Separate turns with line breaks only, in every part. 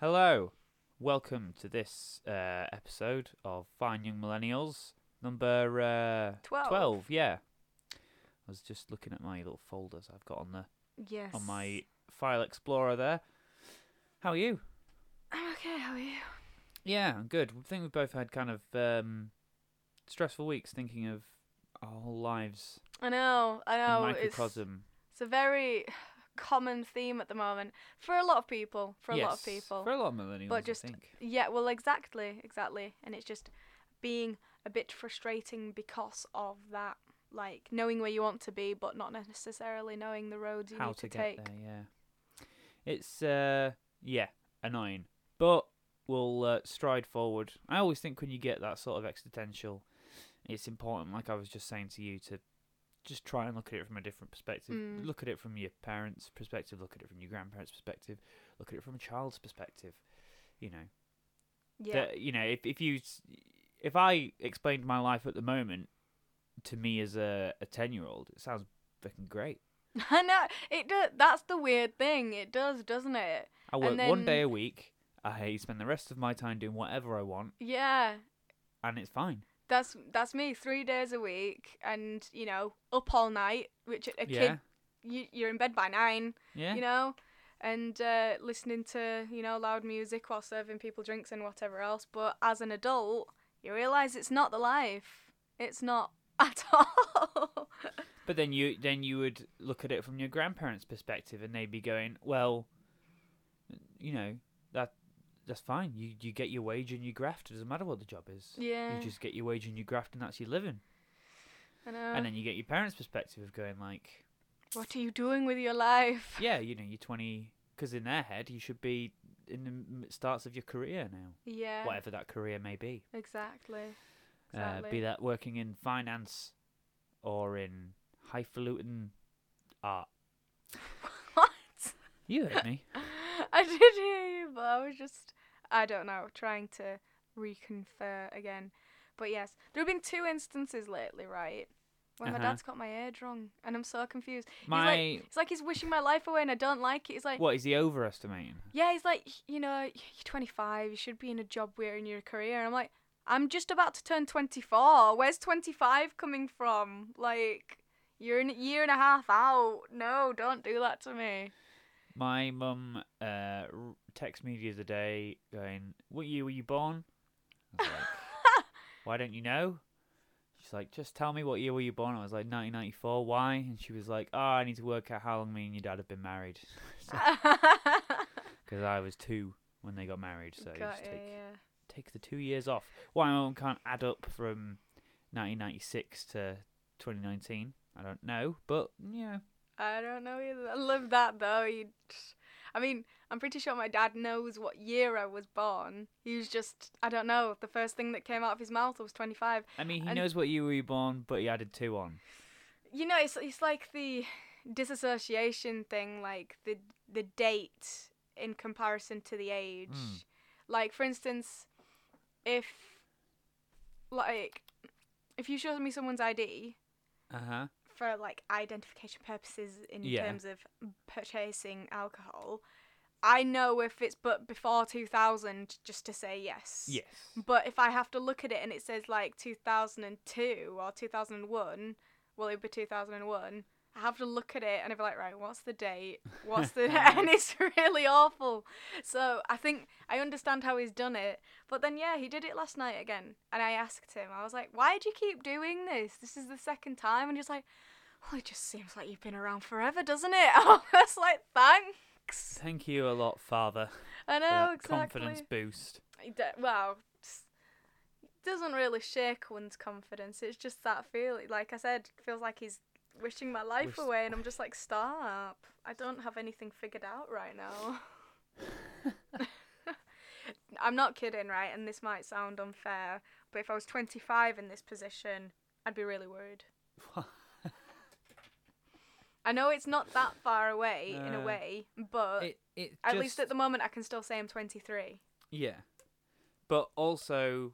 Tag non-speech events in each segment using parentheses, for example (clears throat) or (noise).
Hello, welcome to this uh, episode of Fine Young Millennials, number uh,
Twelve.
12. Yeah, I was just looking at my little folders I've got on the
Yes.
on my file explorer there. How are you?
I'm okay. How are you?
Yeah, I'm good. I think we've both had kind of um, stressful weeks thinking of our whole lives
I know. I know.
in
It's,
microcosm.
it's a very common theme at the moment for a lot of people. For a lot of people.
For a lot of millennials,
But just-
I think.
Yeah. Well, exactly. Exactly. And it's just being a bit frustrating because of that. Like knowing where you want to be, but not necessarily knowing the roads you
How
need
to,
to,
get
take.
there, yeah. It's, uh, yeah, annoying. But we'll uh, stride forward. I always think when you get that sort of existential, it's important, like I was just saying to you, to just try and look at it from a different perspective.
Mm.
Look at it from your parents' perspective, look at it from your grandparents' perspective, look at it from a child's perspective. You know,
Yeah.
that you know if if you if I explained my life at the moment to me as a a ten year old, it sounds fucking great. (laughs)
I know. It does. That's the weird thing. It does, doesn't it?
I work
And
one day a week. I spend the rest of my time doing whatever I want,
Yeah.
and it's fine.
That's that's me. Three days a week, and you know, up all night. Which a
yeah,
kid, you, you're in bed by nine.
yeah.
You know, and uh, listening to you know loud music while serving people drinks and whatever else. But as an adult, you realise it's not the life. It's not (laughs) at all.
But then you then you would look at it from your grandparents' perspective, and they'd be going, "Well, you know that that's fine. You you get your wage and you graft. It doesn't matter what the job is.
yeah.
You just get your wage and you graft, and that's your living."
I know.
And then you get your parents' perspective of going like,
what are you doing with your life? (laughs)
"Yeah, you know, you're 20." Because in their head, you should be in the starts of your career now,
Yeah.
whatever that career may be.
Exactly.
Uh,
Exactly.
be that working in finance or in highfalutin art. (laughs)
what?
You heard me. (laughs)
I did hear you, but I was just, I don't know, trying to reconfer again. But yes, there have been two instances lately, right? When my
Uh-huh.
dad's got my age wrong, and I'm so confused.
My
It's like he's wishing my life away, and I don't like it. He's like,
what is he overestimating?
yeah, he's like, you know, you're 25, you should be in a job where in your career. And I'm like, I'm just about to turn 24. Where's 25 coming from? Like, you're in a year and a half out. No, don't do that to me.
My mum uh, texted me the other day going, "What year were you born?" I was like, (laughs) "Why don't you know?" She's like, "Just tell me what year were you born?" I was like, "1994." Why? And she was like, "Oh, I need to work out how long me and your dad have been married." (laughs) Because I was two when they got married, so
Got
just take
yeah.
take the two years off. Why my mum can't add up from 1996 to 2019? I don't know, but yeah,
I don't know either. I love that though. You, I mean, I'm pretty sure my dad knows what year I was born. He was just, I don't know. The first thing that came out of his mouth was 25.
I mean, he
And-
knows what year you were born, but he added two on.
You know, it's it's like the disassociation thing, like the the date in comparison to the age.
Mm.
Like for instance, if like if you show me someone's ID
Uh huh.
for like identification purposes in
Yeah.
terms of purchasing alcohol, I know if it's but before 2000 just to say yes.
Yes.
But if I have to look at it and it says like 2002 or 2001, well, it'd be 2001. I have to look at it and I'd be like, right, what's the date? What's the. (laughs) (laughs) and it's really awful. So I think I understand how he's done it. But then, yeah, he did it last night again. And I asked him, I was like, why do you keep doing this? This is the second time. And he's like, well, it just seems like you've been around forever, doesn't it? (laughs) I was like, thanks.
Thank you a lot, Father.
I know, exactly.
confidence boost.
Well, doesn't really shake one's confidence. It's just that feeling. Like I said, feels like he's wishing my life
Wish-
away, and (laughs) I'm just like, stop. I don't have anything figured out right now. (laughs) (laughs) I'm not kidding, right? And this might sound unfair, but if I was 25 in this position, I'd be really worried. I know it's not that far away in a
Uh,
way, but
it, it
at least at the moment I can still say I'm 23.
Yeah. But also,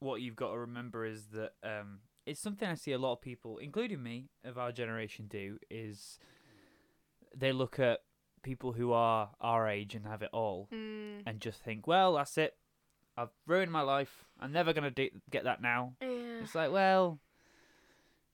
what you've got to remember is that um, it's something I see a lot of people, including me, of our generation do, is they look at people who are our age and have it all
Mm.
and just think, well, that's it. I've ruined my life. I'm never gonna de- get that now.
Yeah.
It's like, well,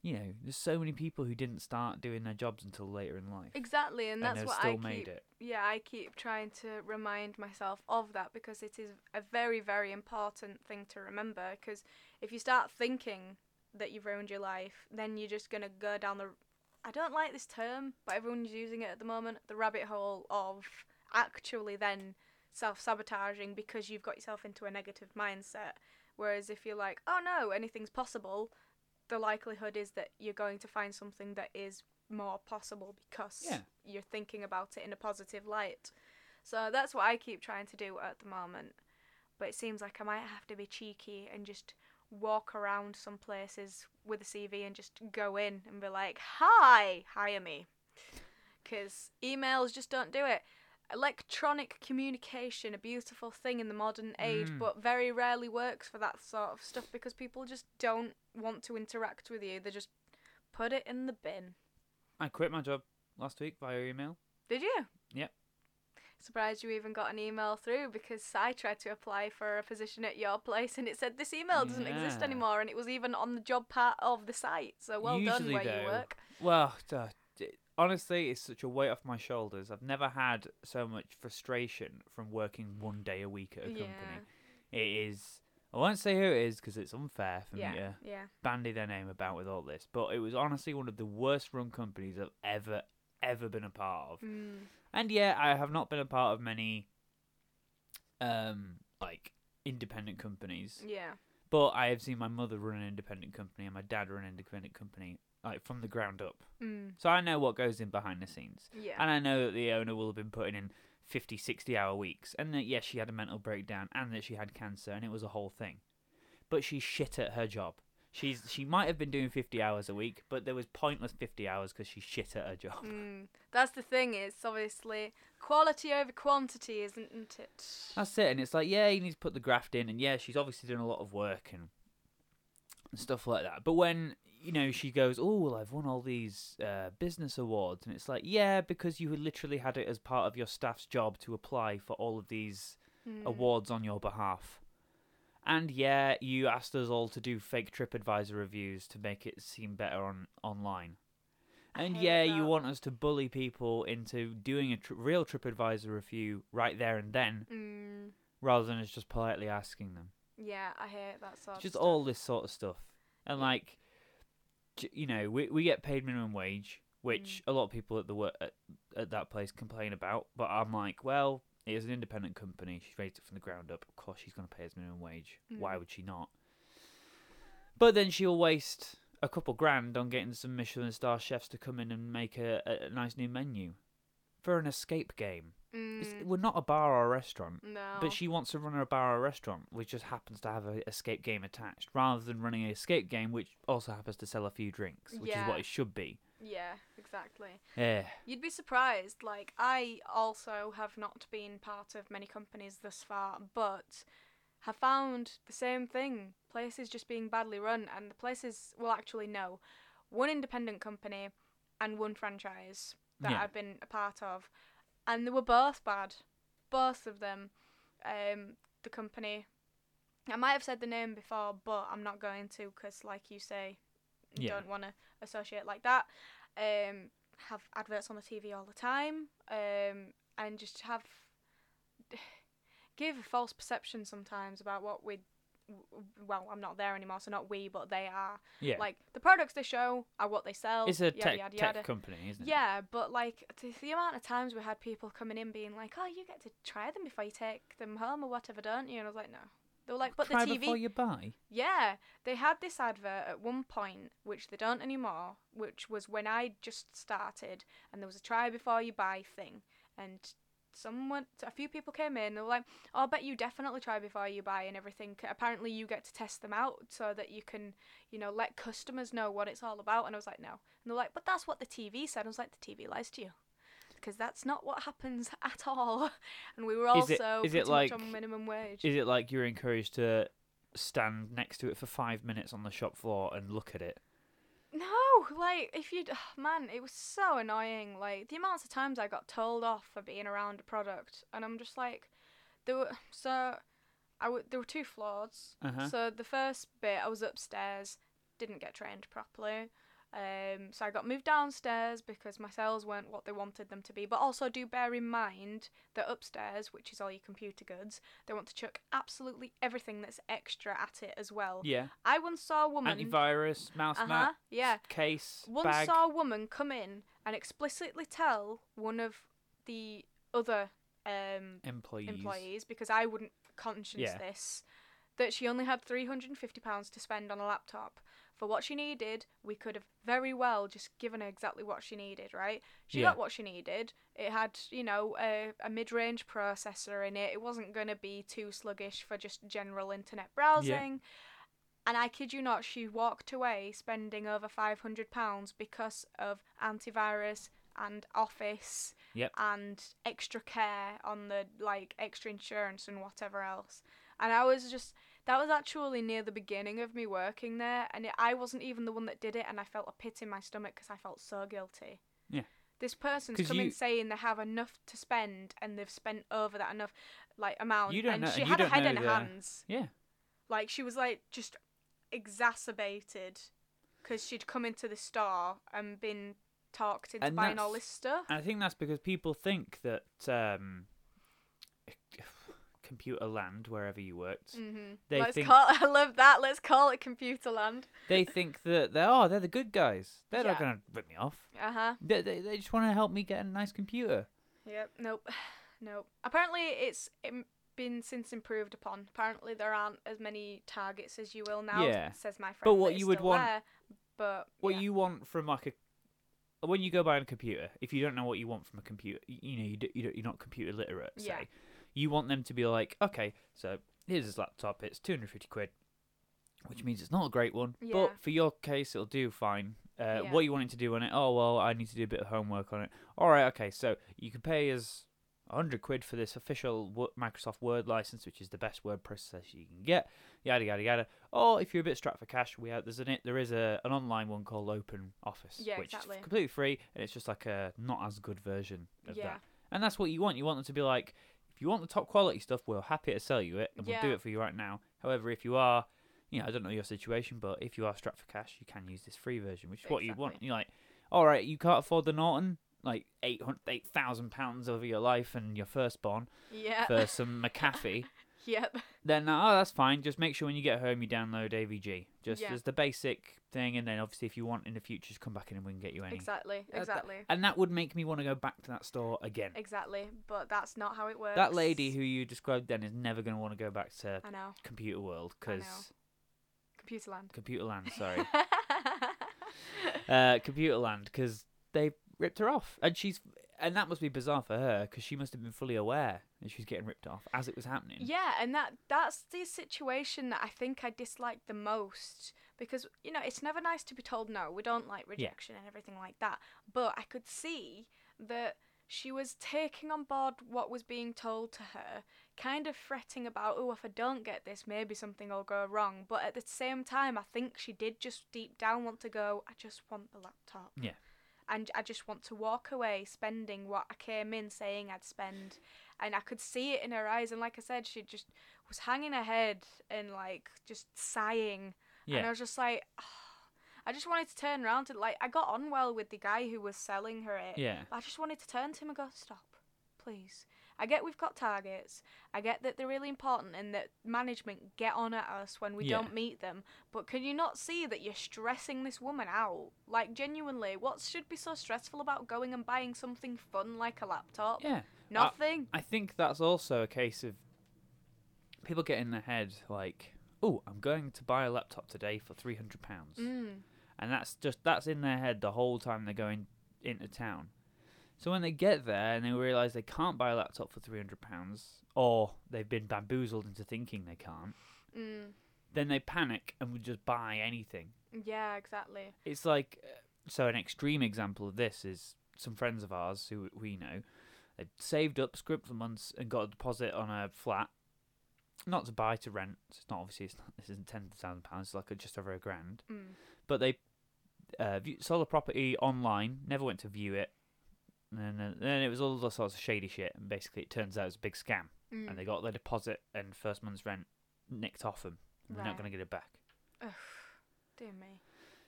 you know, there's so many people who didn't start doing their jobs until later in life,
Exactly, and
and
that's what
still
I
made
keep.
it.
Yeah, I keep trying to remind myself of that because it is a very, very important thing to remember. Because if you start thinking that you've ruined your life, then you're just gonna go down the. I don't like this term, but everyone's using it at the moment. The rabbit hole of actually then self sabotaging because you've got yourself into a negative mindset. Whereas if you're like, oh no, anything's possible, the likelihood is that you're going to find something that is more possible because
Yeah.
you're thinking about it in a positive light. So that's what I keep trying to do at the moment. But it seems like I might have to be cheeky and just walk around some places with a CV and just go in and be like, hi, hire me. Because emails just don't do it. Electronic communication, a beautiful thing in the modern age,
Mm.
but very rarely works for that sort of stuff because people just don't want to interact with you. They just put it in the bin.
I quit my job last week via email.
Did you?
Yep.
Surprised you even got an email through because I tried to apply for a position at your place and it said this email doesn't exist anymore and it was even on the job part of the site. So well done
Usually
where
though,
you work.
Well, honestly, it's such a weight off my shoulders. I've never had so much frustration from working one day a week at a
Yeah.
company. It is. I won't say who it is because it's unfair for
Yeah.
me to
Yeah.
bandy their name about with all this. But it was honestly one of the worst run companies I've ever, ever been a part of.
Mm.
And yeah, I have not been a part of many, um, like independent companies.
Yeah.
But I have seen my mother run an independent company and my dad run an independent company, like from the ground up.
Mm.
So I know what goes in behind the scenes.
Yeah.
And I know that the owner will have been putting in 50, 60 hour weeks. And that, yes, she had a mental breakdown and that she had cancer and it was a whole thing. But she's shit at her job. She's She might have been doing 50 hours a week, but there was pointless 50 hours because she's shit at her job.
Mm. That's the thing. It's obviously quality over quantity, isn't it?
That's it. And it's like, yeah, you need to put the graft in. And yeah, she's obviously doing a lot of work and, and stuff like that. But when, you know, she goes, oh, well, I've won all these uh, business awards. And it's like, yeah, because you had literally had it as part of your staff's job to apply for all of these
Mm.
awards on your behalf. And yeah, you asked us all to do fake TripAdvisor reviews to make it seem better on online. And yeah, you want us to bully people into doing a tr- real TripAdvisor review right there and then,
Mm.
rather than us just politely asking them.
Yeah, I hate that sort
just all this sort of stuff. And
Yeah.
like, you know, we we get paid minimum wage, which
Mm.
a lot of people at the work at, at that place complain about. But I'm like, well, it is an independent company. She's raised it from the ground up. Of course, she's going to pay us minimum wage. Why
Mm.
would she not? But then she'll waste a couple grand on getting some Michelin star chefs to come in and make a, a, a nice new menu for an escape game. It's,
Mm.
we're not a bar or a restaurant.
No.
But she wants to run a bar or a restaurant, which just happens to have an escape game attached, rather than running an escape game, which also happens to sell a few drinks, which is what it should be.
Yeah, exactly.
Yeah.
You'd be surprised. Like, I also have not been part of many companies thus far, but have found the same thing. Places just being badly run, and the places, well, actually, no. One independent company and one franchise that
Yeah.
I've been a part of, and they were both bad. Both of them. Um, the company. I might have said the name before, but I'm not going to because, like you say, you
Yeah.
don't want to associate like that. Um, have adverts on the TV all the time, um, and just have (sighs) give a false perception sometimes about what we. Well, I'm not there anymore, so not we, but they are.
Yeah.
Like the products they show are what they sell.
it's a
yada,
tech,
yada,
tech company, isn't it?
Yeah, but like the, the amount of times we had people coming in being like, "Oh, you get to try them before you take them home or whatever, don't you?" And I was like, "No." They were like, "But
Try
the TV."
before you buy.
Yeah, they had this advert at one point, which they don't anymore, which was when I just started, and there was a try before you buy thing, and someone, a few people came in, they were like, oh, I bet you definitely try before you buy and everything. Apparently, you get to test them out so that you can, you know, let customers know what it's all about. And I was like, no. And they're like, but that's what the TV said. I was like, the TV lies to you. Because that's not what happens (laughs) at all. (laughs) And we were
Is
also
it- is it like-
on minimum wage.
Is it like you're encouraged to stand next to it for five minutes on the shop floor and look at it?
No, like if you'd (sighs) man, it was so annoying. Like the amounts of times I got told off for being around a product, and I'm just like, there were so, I w- there were two floors.
Uh-huh.
So the first bit, I was upstairs, didn't get trained properly. Um, so I got moved downstairs because my cells weren't what they wanted them to be. But also, do bear in mind that upstairs, which is all your computer goods, they want to chuck absolutely everything that's extra at it as well.
Yeah.
I once saw a woman.
Antivirus, mouse
uh huh.
mat,
Yeah.
case,
Once
bag.
saw a woman come in and explicitly tell one of the other um,
employees.
employees, because I wouldn't conscience
Yeah.
this, that she only had £350 to spend on a laptop. For what she needed, we could have very well just given her exactly what she needed, right? She
Yeah.
got what she needed. It had, you know, a, a mid range processor in it. It wasn't going to be too sluggish for just general internet browsing. And I kid you not, she walked away spending over £500 because of antivirus and Office
Yep.
and extra care on the like extra insurance and whatever else. And I was just that was actually near the beginning of me working there, and it, I wasn't even the one that did it, and I felt a pit in my stomach because I felt so guilty.
Yeah.
This person's coming
you-
saying they have enough to spend, and they've spent over that enough like amount,
You don't
and
know-
she
you
had a head in her
the-
hands.
Yeah.
Like she was like just exacerbated because she'd come into the store and been talked into
And
buying all this stuff.
And I think that's because people think that um, computer land, wherever you worked,
Mm-hmm.
they
Let's
think
call. (laughs) I love that. Let's call it computer land.
they think that they're oh they're the good guys. They're
Yeah.
not gonna rip me off.
Uh huh.
They, they, they just want to help me get a nice computer.
Yep. Nope. (sighs) Nope. Apparently, it's im- been since improved upon. Apparently, there aren't as many targets as you will now.
Yeah.
Says my friend.
But what
it's
you would
still
want-
there, but
What
yeah.
you want from like a when you go buy a computer, if you don't know what you want from a computer, y- you know you, d- you don't, you're not computer literate. Say,
Yeah.
You want them to be like, okay, so here's this laptop. It's two hundred fifty quid, which means it's not a great one,
Yeah.
but for your case, it'll do fine. Uh,
Yeah.
What you wanting to do on it? Oh well, I need to do a bit of homework on it. All right, okay, so you can pay us hundred quid for this official Microsoft Word license, which is the best word processor you can get. Yada yada yada. Or if you're a bit strapped for cash, we have there's an there is a an online one called Open Office,
Yeah,
which
exactly.
is completely free, and it's just like a not as good version of
Yeah.
that. And that's what you want. You want them to be like, if you want the top quality stuff, we're happy to sell you it, and we'll do it for you right now. However, if you are, you know, I don't know your situation, but if you are strapped for cash, you can use this free version, which is what you want. You're like, all right, you can't afford the Norton, like eight hundred, eight thousand pounds over your life and your firstborn
Yeah.
for (laughs) some McAfee.
Yep. (laughs)
Then uh, oh, that's fine. Just make sure when you get home you download AVG, just
Yeah.
as the basic thing, and then obviously if you want in the future, just come back in and we can get you any.
Exactly. Exactly.
And that would make me want to go back to that store again.
Exactly. But that's not how it works.
That lady who you described then is never going to want to go back to
I know.
Computer World because
Computer land.
Computer Land, sorry, (laughs) uh, Computer Land because they ripped her off, and she's and that must be bizarre for her because she must have been fully aware that she was getting ripped off as it was happening.
Yeah, and that that's the situation that I think I dislike the most because you know it's never nice to be told no. We don't like rejection and everything like that. But I could see that she was taking on board what was being told to her, kind of fretting about, oh, if I don't get this, maybe something will go wrong. But at the same time, I think she did just deep down want to go. I just want the laptop.
Yeah.
And I just want to walk away spending what I came in saying I'd spend and I could see it in her eyes. And like I said, she just was hanging her head and like just sighing. And I was just like, (sighs) I just wanted to turn around to like I got on well with the guy who was selling her it.
yeah,
I just wanted to turn to him and go, stop, please. I get we've got targets. I get that they're really important and that management get on at us when we
Yeah.
don't meet them. But can you not see that you're stressing this woman out? Like, genuinely, what should be so stressful about going and buying something fun like a laptop?
yeah.
Nothing.
I think that's also a case of people get in their head like, "Oh, I'm going to buy a laptop today for three hundred pounds,"
Mm.
and that's just that's in their head the whole time they're going into town. So when they get there and they realise they can't buy a laptop for three hundred pounds, or they've been bamboozled into thinking they can't,
Mm.
then they panic and would just buy anything.
Yeah, exactly.
It's like uh, so an extreme example of this is some friends of ours who we know. They saved up, script for months, and got a deposit on a flat. Not to buy, to rent. It's not obviously. It's not, this isn't ten thousand pounds. It's like a, just over a grand.
Mm.
But they, uh, view, sold a property online, never went to view it, and then, then it was all the sorts of shady shit. And basically, it turns out it's a big scam,
Mm.
and they got their deposit and first month's rent nicked off them. And They're not going to get it back.
Ugh, Dear me.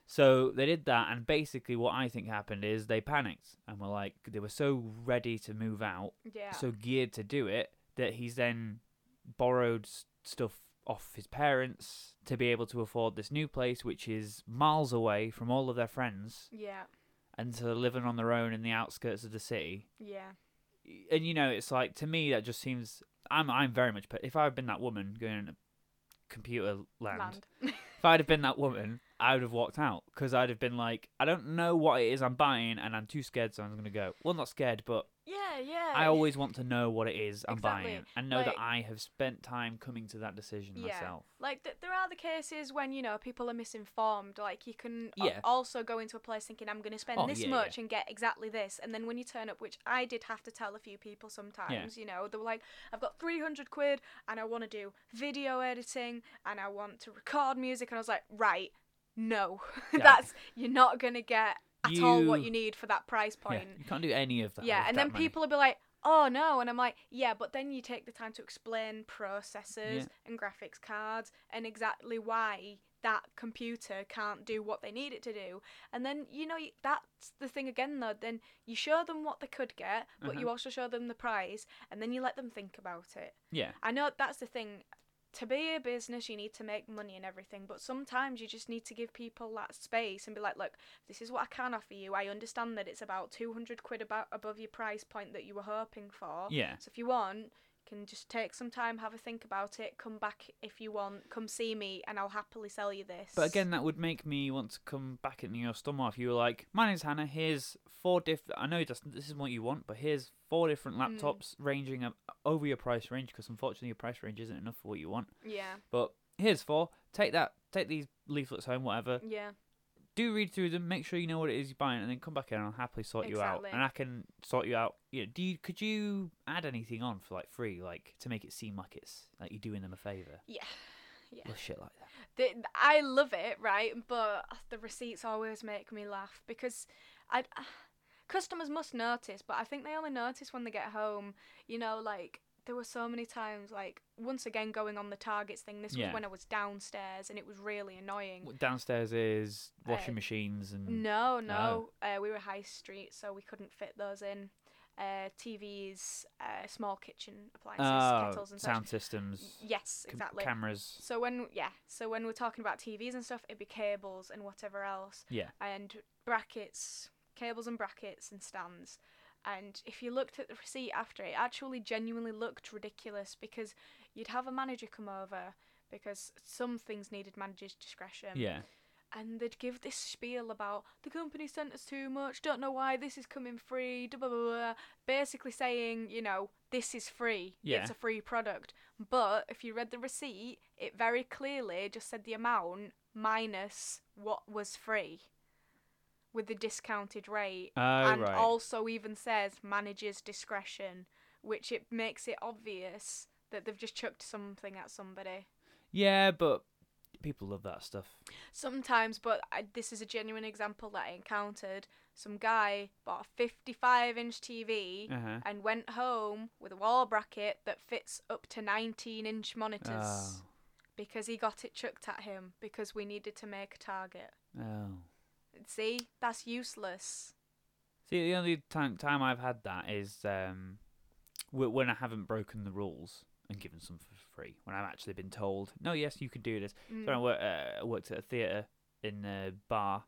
So they did that, and basically, what I think happened is they panicked and were like, they were so ready to move out,
Yeah.
so geared to do it, that he's then borrowed stuff off his parents to be able to afford this new place, which is miles away from all of their friends,
yeah.
And to living on their own in the outskirts of the city.
Yeah.
And you know, it's like to me that just seems. I'm I'm very much. If I had been that woman going into computer land,
Land. (laughs)
if I'd have been that woman, I would have walked out because I'd have been like, I don't know what it is I'm buying, and I'm too scared, so I'm gonna go. Well, not scared, but
yeah. Yeah.
I always want to know what it is I'm
Exactly.
buying and know
Like-
that I have spent time coming to that decision
Yeah.
myself.
Like th- there are the cases when you know people are misinformed. Like you can a-
Yeah.
also go into a place thinking I'm going to spend
Oh,
this
yeah,
much and get exactly this, and then when you turn up, which I did have to tell a few people sometimes, you know, they were like, I've got 300 quid and I want to do video editing and I want to record music, and I was like, right, no, (laughs)
Yeah.
that's you're not gonna get at all what
You-
you need for that price
Yeah,
point.
you can't do any of that.
Yeah, and then
money.
people will be like, "Oh no," and I'm like, "Yeah," but then you take the time to explain processors
Yeah.
and graphics cards and exactly why that computer can't do what they need it to do. And then you know that's the thing again though. Then you show them what they could get, but
Uh-huh.
you also show them the price, and then you let them think about it.
Yeah,
I know that's the thing. To be a business, you need to make money and everything, but sometimes you just need to give people that space and be like, look, this is what I can offer you. I understand that it's about 200 quid about above your price point that you were hoping for.
yeah.
So if you want, can just take some time, have a think about it, come back if you want, come see me, and I'll happily sell you this.
But again, that would make me want to come back into your store more. If you were like, "My name's Hannah. Here's four different. I know this, this isn't what you want, but here's four different
Mm.
laptops ranging up over your price range because unfortunately your price range isn't enough for what you want.
yeah,
But here's four. Take that. Take these leaflets home. Whatever.
yeah,
do read through them, make sure you know what it is you're buying, and then come back in and I'll happily sort you out. And I can sort you out. Yeah, do you could you add anything on for like free, like to make it seem like it's like you're doing them a favour?
yeah, yeah.
Little shit like that.
the, I love it, right? But the receipts always make me laugh because I uh, customers must notice, but I think they only notice when they get home. You know, like there were so many times, like once again going on the targets thing. This
Yeah.
was when I was downstairs, and it was really annoying.
Downstairs is washing
Uh,
machines and
No, no, uh, we were high street, so we couldn't fit those in. Uh, TVs, uh, small kitchen appliances,
oh,
kettles and
sound
such.
systems,
Yes,
c-
exactly.
cameras.
So when yeah, so when we're talking about TVs and stuff, it'd be cables and whatever else,
Yeah,
and brackets, cables and brackets and stands. And if you looked at the receipt after, it actually genuinely looked ridiculous because you'd have a manager come over because some things needed manager's discretion.
yeah,
And they'd give this spiel about the company sent us too much, don't know why this is coming free, blah, blah, blah, basically saying, you know, this is free.
Yeah.
It's a free product. But if you read the receipt, it very clearly just said the amount minus what was free with the discounted rate.
Oh
and
right.
also even says manager's discretion, which it makes it obvious that they've just chucked something at somebody.
yeah, but people love that stuff.
Sometimes, but I, this is a genuine example that I encountered. Some guy bought a 55 inch TV
Uh huh.
and went home with a wall bracket that fits up to 19 inch monitors
Oh,
because he got it chucked at him because we needed to make a target.
oh.
See, that's useless.
See, the only time time I've had that is um, when I haven't broken the rules and given some for free. When I've actually been told, no, yes, you can do this.
Mm.
So I, wor- uh, I worked at a theatre in a bar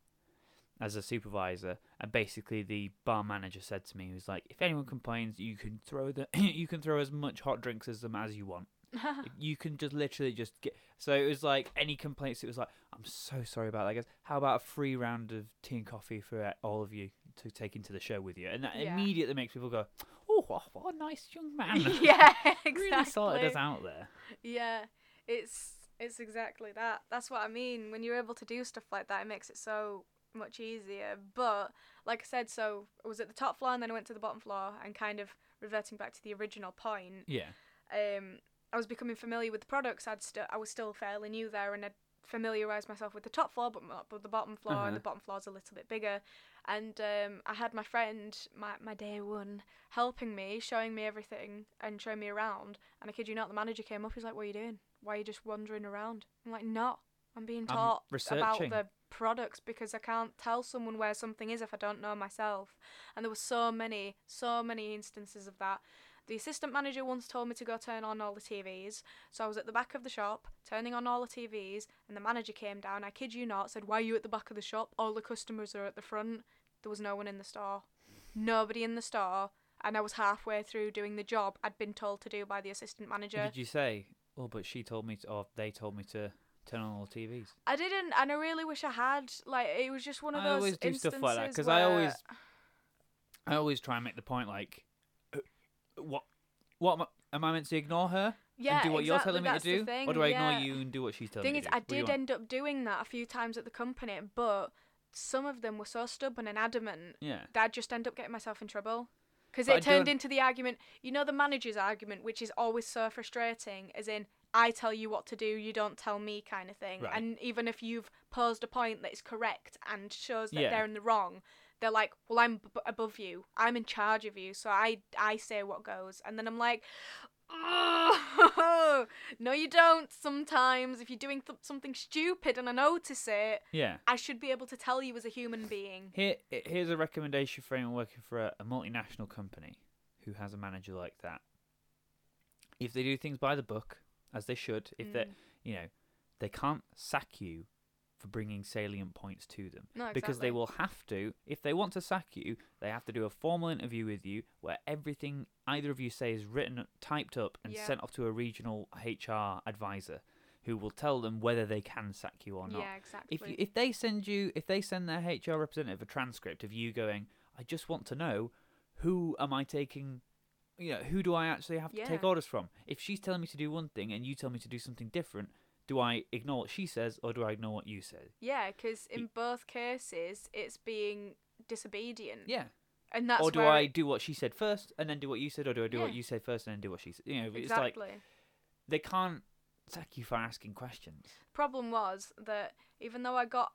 as a supervisor, and basically the bar manager said to me, he was like, "If anyone complains, you can throw the (clears throat) you can throw as much hot drinks as them as you want. (laughs) You can just literally just get." So it was like any complaints. It was like, "I'm so sorry about that, guys. How about a free round of tea and coffee for uh, all of you to take into the show with you?" And that
Yeah.
immediately makes people go, "Oh, what, what a nice young (laughs) man."
yeah, exactly. (laughs)
really sorted us out there.
Yeah, it's it's exactly that. That's what I mean. When you're able to do stuff like that, it makes it so much easier. But like I said, so I was at the top floor and then I went to the bottom floor and kind of reverting back to the original point.
Yeah.
Um, I was becoming familiar with the products. I'd st- I was still fairly new there and I'd familiarize myself with the top floor, but not with the bottom floor,
Uh-huh.
and the bottom floor's a little bit bigger. And um, I had my friend, my my day one, helping me, showing me everything and showing me around. And I kid you not, the manager came up. He's like, "What are you doing? Why are you just wandering around?" I'm like, "No, I'm being
I'm
taught about the products because I can't tell someone where something is if I don't know myself." And there were so many, so many instances of that. The assistant manager once told me to go turn on all the TVs, so I was at the back of the shop turning on all the TVs, and the manager came down. I kid you not, said, "Why are you at the back of the shop? All the customers are at the front." There was no one in the store, nobody in the store, and I was halfway through doing the job I'd been told to do by the assistant manager.
Did you say? Oh, but she told me, to, or they told me to turn on all the TVs.
I didn't, and I really wish I had. Like, it was just one of
I
those
always do
instances
stuff like that because. I always, I always try and make the point like, what, what am I, am I meant to ignore her
yeah,
and do what you're telling me to do,
thing,
or do I ignore
yeah.
you and do what she's telling
thing
me
is,
to do?
I
What do you
did end up doing that a few times at the company, but some of them were so stubborn and adamant
Yeah.
that I'd just end up getting myself in trouble. Because
But I
it turned
don't-
into the argument, you know, the manager's argument, which is always so frustrating, as in, I tell you what to do, you don't tell me, kind of thing.
Right.
And even if you've posed a point that is correct and shows that
Yeah.
they're in the wrong, they're like, well, I'm b- above you, I'm in charge of you, so I I say what goes. And then I'm like, oh, (laughs) no, you don't. Sometimes, if you're doing th- something stupid and I notice it,
Yeah.
I should be able to tell you as a human being.
Here, here's a recommendation for anyone working for a, a multinational company who has a manager like that. If they do things by the book, as they should, if they,
Mm.
you know, they can't sack you for bringing salient points to them
No,
because they will have to. If they want to sack you, they have to do a formal interview with you where everything either of you say is written, typed up, and
Yeah.
sent off to a regional HR advisor, who will tell them whether they can sack you or not
Yeah, exactly.
if you, if they send you if they send their HR representative a transcript of you going, I just want to know who am I taking, you know, who do I actually have to take orders from? If she's telling me to do one thing and you tell me to do something different, do I ignore what she says or do I ignore what you say?
Yeah, because in both cases, it's being disobedient.
Yeah.
And that's
or do I
it-
do what she said first and then do what you said, or do I do what you said first and then do what she said? You know, it's
exactly.
like they can't sack you for asking questions.
Problem was that even though I got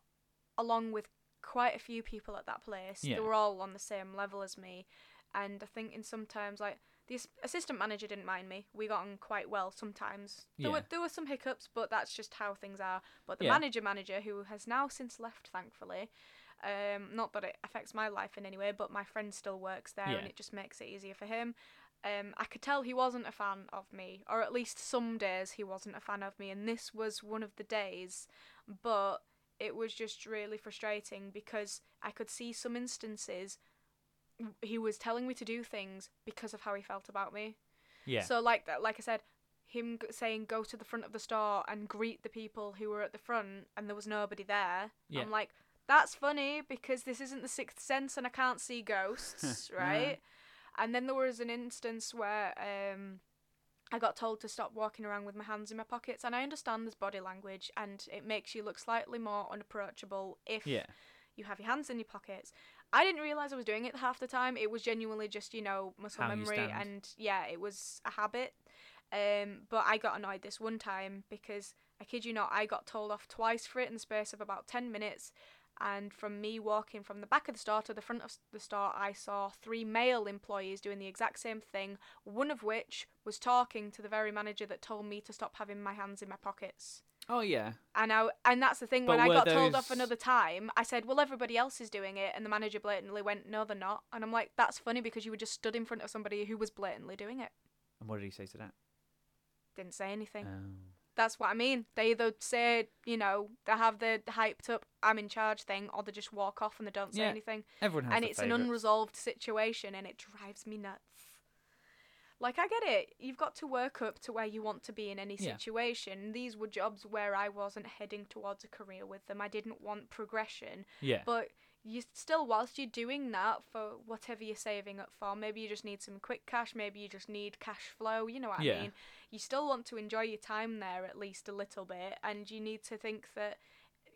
along with quite a few people at that place,
Yeah.
they were all on the same level as me. And I think in sometimes like the assistant manager didn't mind me. We got on quite well sometimes. There were there were some hiccups, but that's just how things are. But the
Yeah.
manager manager who has now since left, thankfully. Um, not that it affects my life in any way, but my friend still works there,
Yeah.
and it just makes it easier for him. Um, I could tell he wasn't a fan of me, or at least some days he wasn't a fan of me, and this was one of the days. But it was just really frustrating because I could see some instances he was telling me to do things because of how he felt about me.
Yeah.
So like that, like I said, him saying go to the front of the store and greet the people who were at the front, and there was nobody there.
Yeah.
I'm like, that's funny because this isn't the sixth sense and I can't see ghosts, (laughs) right? Yeah. And then there was an instance where um, I got told to stop walking around with my hands in my pockets, and I understand there's body language and it makes you look slightly more unapproachable if
yeah.
you have your hands in your pockets. I didn't realize I was doing it half the time. It was genuinely just, you know, muscle
How
memory and yeah, it was a habit. Um, but I got annoyed this one time because I kid you not, I got told off twice for it in the space of about 10 minutes. And from me walking from the back of the store to the front of the store, I saw three male employees doing the exact same thing, one of which was talking to the very manager that told me to stop having my hands in my pockets.
Oh yeah.
And I and that's the thing.
But
when I got told off another time, I said, "Well, everybody else is doing it," and the manager blatantly went, "No, they're not." And I'm like, "That's funny because you were just stood in front of somebody who was blatantly doing it."
And what did he say to that?
Didn't say anything.
Um,
That's what I mean. They either say, you know, they have the hyped up "I'm in charge" thing, or they just walk off and they don't say
Yeah,
anything.
everyone has
And it's an unresolved situation, and it drives me nuts. Like I get it. You've got to work up to where you want to be in any
Yeah.
situation. These were jobs where I wasn't heading towards a career with them. I didn't want progression.
Yeah.
But you still, whilst you're doing that for whatever you're saving up for, maybe you just need some quick cash, maybe you just need cash flow, you know what
Yeah.
I mean? You still want to enjoy your time there at least a little bit, and you need to think that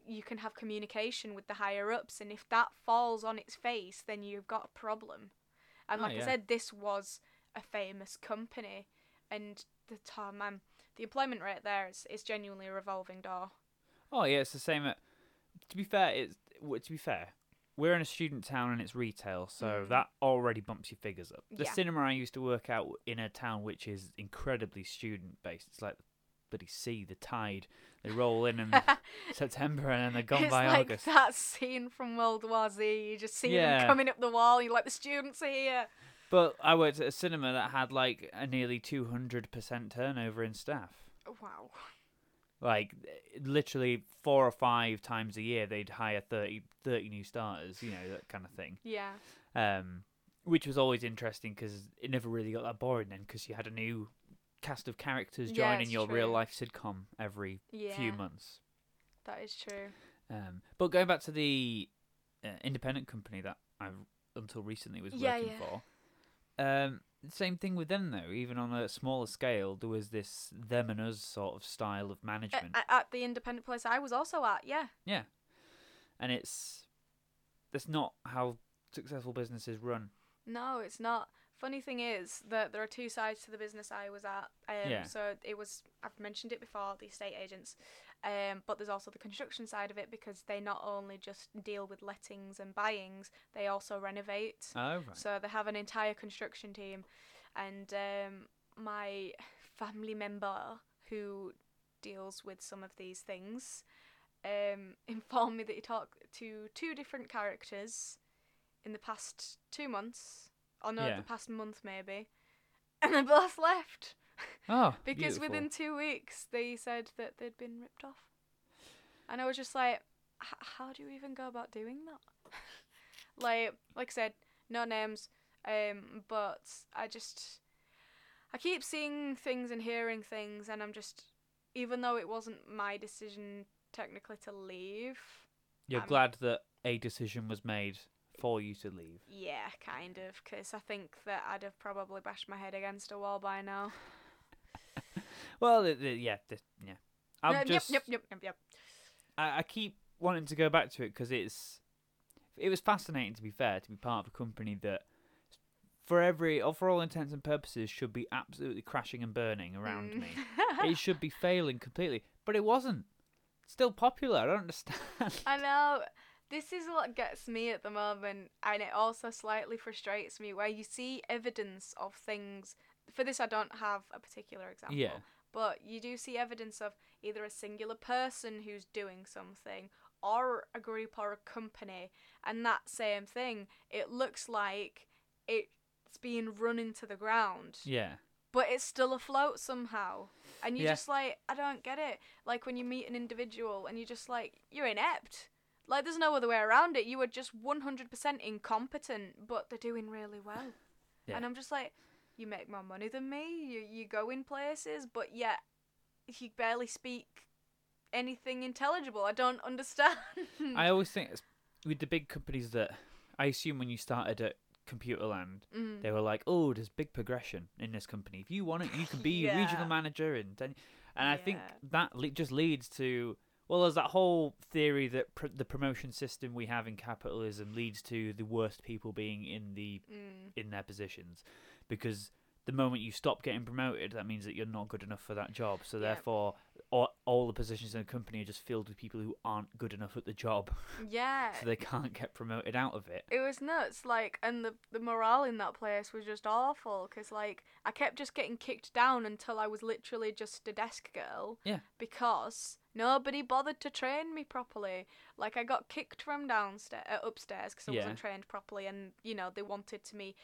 you can have communication with the higher ups, and if that falls on its face, then you've got a problem. And
Oh,
like
yeah.
I said, this was a famous company, and the time, man, the employment rate there is, is genuinely a revolving door.
Oh yeah, it's the same. At, to be fair, it's to be fair, we're in a student town and it's retail, so
Mm.
that already bumps your figures up. The
Yeah.
cinema I used to work out in a town which is incredibly student based. It's like the bloody sea, the tide. They roll in in (laughs) September and then they're gone
it's
by
like
August.
that scene from World War Z. You just see
Yeah.
them coming up the wall. You're like, the students are here.
But I worked at a cinema that had like a nearly two hundred percent turnover in staff.
Wow.
Like literally four or five times a year, they'd hire 30, 30 new starters. You know that kind of thing.
Yeah.
um, which was always interesting because it never really got that boring then because you had a new cast of characters
Yeah,
joining your real
true.
life sitcom every
Yeah.
few months.
That is true.
Um, but going back to the uh, independent company that I until recently was
Yeah,
working
yeah.
for, um, same thing with them though. Even on a smaller scale, there was this them and us sort of style of management.
a- at the independent place I was also at, yeah.
yeah, and it's that's not how successful businesses run.
No, it's not. Funny thing is that there are two sides to the business I was at. Um,
Yeah.
So it was, I've mentioned it before, the estate agents. Um, but there's also the construction side of it because they not only just deal with lettings and buyings, they also renovate.
Oh right.
So they have an entire construction team, and um, my family member who deals with some of these things um, (laughs) informed me that he talked to two different characters in the past two months, or no,
Yeah.
the past month maybe, and they both left
Oh, (laughs)
because
beautiful.
within two weeks they said that they'd been ripped off, and I was just like, how do you even go about doing that? (laughs) like, like I said, no names, um, but I just, I keep seeing things and hearing things, and I'm just, even though it wasn't my decision technically to leave,
You're
I'm-
glad that a decision was made for you to leave.
yeah, kind of, because I think that I'd have probably bashed my head against a wall by now.
Well, th th yeah, th- yeah. I'm just,
Yep, yep, yep, yep, yep.
I, I keep wanting to go back to it because it's, it was fascinating to be fair to be part of a company that, for every, or for all intents and purposes, should be absolutely crashing and burning around
Mm.
me. it should be (laughs) failing completely, but it wasn't. it's Still popular. I don't understand.
I know. This is what gets me at the moment, and it also slightly frustrates me where you see evidence of things. For this, I don't have a particular example.
Yeah.
But you do see evidence of either a singular person who's doing something or a group or a company, and that same thing, it looks like it's being run into the ground
yeah.
but it's still afloat somehow. And you're
Yeah.
just like, I don't get it. Like when you meet an individual and you're just like, you're inept. Like there's no other way around it. You are just 100% incompetent, but they're doing really well.
Yeah.
And I'm just like, you make more money than me. You you go in places, but yet you barely speak anything intelligible. I don't understand. (laughs)
I always think it's, with the big companies that I assume when you started at Computerland,
Mm.
they were like, "Oh, there's big progression in this company. If you want it, you can be (laughs)
Yeah.
regional manager." And then, and I think that le- just leads to well, there's that whole theory that pr- the promotion system we have in capitalism leads to the worst people being in the
Mm.
in their positions, because the moment you stop getting promoted, that means that you're not good enough for that job. So
Yeah.
therefore, all, all the positions in the company are just filled with people who aren't good enough at the job, (laughs)
Yeah.
so they can't get promoted out of it.
It was nuts, like, and the the morale in that place was just awful. Cause like I kept just getting kicked down until I was literally just a desk girl.
Yeah.
Because nobody bothered to train me properly. Like I got kicked from downstairs, uh, upstairs, because I
Yeah.
wasn't trained properly, and you know they wanted to me,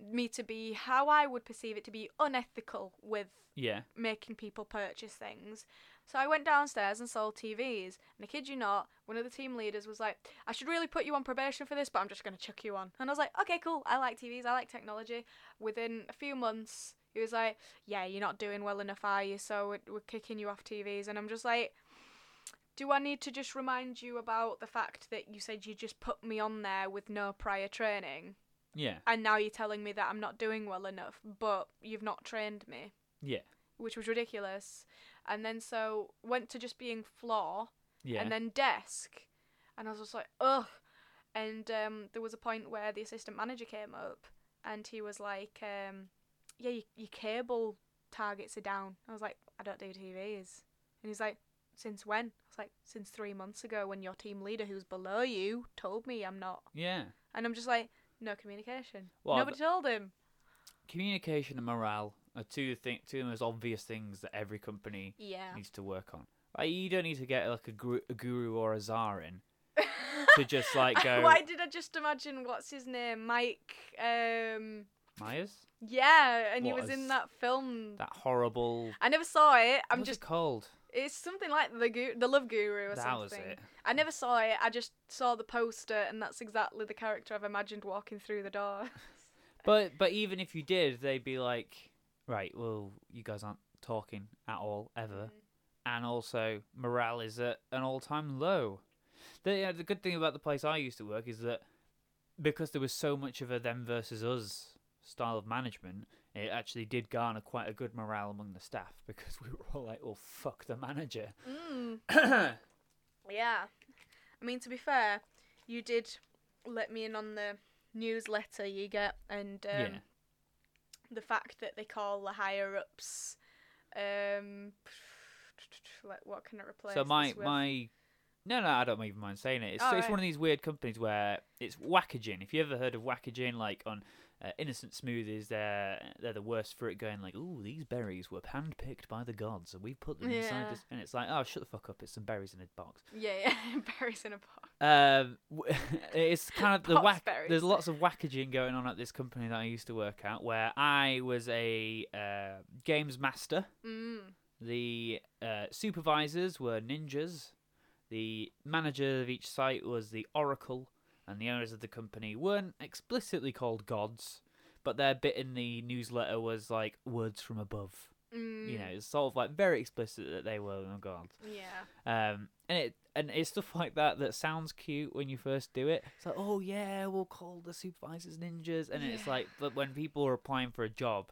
me to be how I would perceive it to be unethical with
Yeah.
making people purchase things. So I went downstairs and sold TVs. And I kid you not, one of the team leaders was like, I should really put you on probation for this, but I'm just going to chuck you on. And I was like, okay, cool. I like TVs. I like technology. Within a few months, he was like, yeah, you're not doing well enough, are you? So we're, we're kicking you off TVs. And I'm just like, do I need to just remind you about the fact that you said you just put me on there with no prior training?
Yeah.
And now you're telling me that I'm not doing well enough, but you've not trained me
Yeah.
which was ridiculous. And then so went to just being floor
Yeah.
and then desk, and I was just like, ugh. And um, there was a point where the assistant manager came up, and he was like, um, "Yeah, your, your cable targets are down." I was like, "I don't do TVs," and he's like, since when? I was like since three months ago when your team leader, who's below you, told me I'm not.
Yeah.
And I'm just like, no communication.
Well,
Nobody told him.
Communication and morale are two thing two of the most obvious things that every company
Yeah.
needs to work on. Like you don't need to get like a, guru, a guru or a czar in (laughs) to just like go
Why did I just imagine what's his name, Mike? Um,
Myers.
yeah, and he
What
was
is
in that film.
That horrible.
I never saw it. I'm
what's
just.
it called.
It's something like the gu- the Love Guru or
That
something.
was it.
I never saw it. I just saw the poster, and that's exactly the character I've imagined walking through the door. (laughs)
But but even if you did, they'd be like, right, well, you guys aren't talking at all ever, mm-hmm. and also morale is at an all-time low. The yeah, the good thing about the place I used to work is that because there was so much of a them versus us style of management, it actually did garner quite a good morale among the staff (laughs) because we were all like, "Well, fuck the manager."
Mm. (coughs) Yeah. I mean, to be fair, you did let me in on the newsletter you get, and um,
Yeah.
the fact that they call the higher ups. Um, (sniffs) like, what can it replace?
So my my no no I don't even mind saying it. It's
Oh,
it's
right.
one of these weird companies where it's Wackaging. If you ever heard of Wackaging, like on uh, Innocent Smoothies, they're they're the worst for it. Going like, ooh, these berries were handpicked by the gods, and we put them inside
Yeah.
this. And it's like, oh, shut the fuck up. It's some berries in a box.
Yeah, yeah, (laughs) berries in a box.
Um, w- (laughs) it's kind of the whack.
berries.
There's lots of wackaging going on at this company that I used to work at, where I was a uh, games master.
Mm.
The uh, supervisors were ninjas. The manager of each site was the oracle, and the owners of the company weren't explicitly called gods, but their bit in the newsletter was like words from above.
Mm.
You know, it's sort of like very explicit that they were gods.
Yeah.
Um, and it and it's stuff like that that sounds cute when you first do it. It's like, oh yeah, we'll call the supervisors ninjas, and it's like, but when people are applying for a job,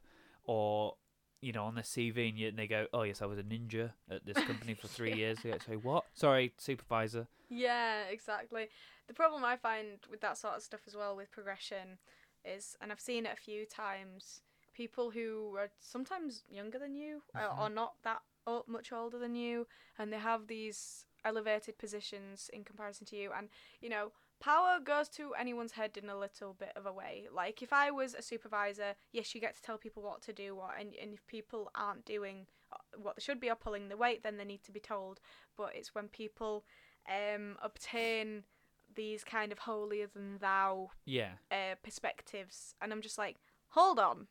or you know, on their CV, and, you, and they go, oh yes, I was a ninja at this (laughs) company for three
Yeah.
years. They go, say what? Sorry, supervisor.
Yeah, exactly. The problem I find with that sort of stuff as well with progression is, and I've seen it a few times, people who are sometimes younger than you or-
Mhm.
or not that o- much older than you, and they have these elevated positions in comparison to you, and you know. Power goes to anyone's head in a little bit of a way. Like if I was a supervisor, yes, you get to tell people what to do, what, and and if people aren't doing uh, what they should be or pulling the weight, then they need to be told. But it's when people um, obtain these kind of holier than thou
Yeah,
uh, perspectives, and I'm just like, hold on.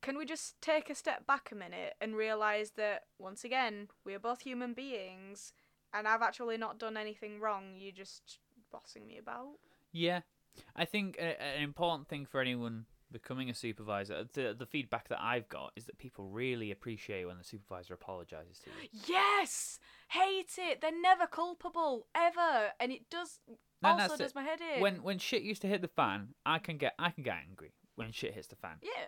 Can we just take a step back a minute and realize that once again we are both human beings, and I've actually not done anything wrong. You're just bossing me about.
yeah. I think a, an important thing for anyone becoming a supervisor, the the feedback that I've got is that people really appreciate when the supervisor apologizes to you.
Yes, hate it. They're never culpable ever, and it does
No,
also
that's it.
does my head in.
when when shit used to hit the fan, I can get I can get angry when shit hits the fan.
yeah.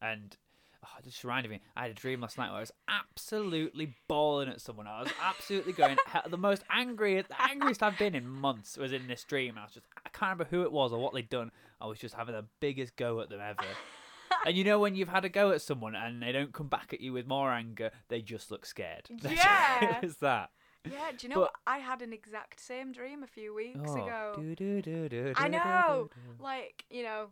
And oh, it just reminded me, I had a dream last night where I was absolutely bawling at someone. I was absolutely going (laughs) the most angry, the angriest I've been in months was in this dream. I was just I can't remember who it was or what they'd done. I was just having the biggest go at them ever. (laughs) and you know when you've had a go at someone and they don't come back at you with more anger, they just look scared. (laughs)
Yeah.
it was that.
Yeah, do you know
But-
what? I had an exact same dream a few weeks oh, ago.
Oh, do-do-do-do-do-do-do.
I know. Like, you know,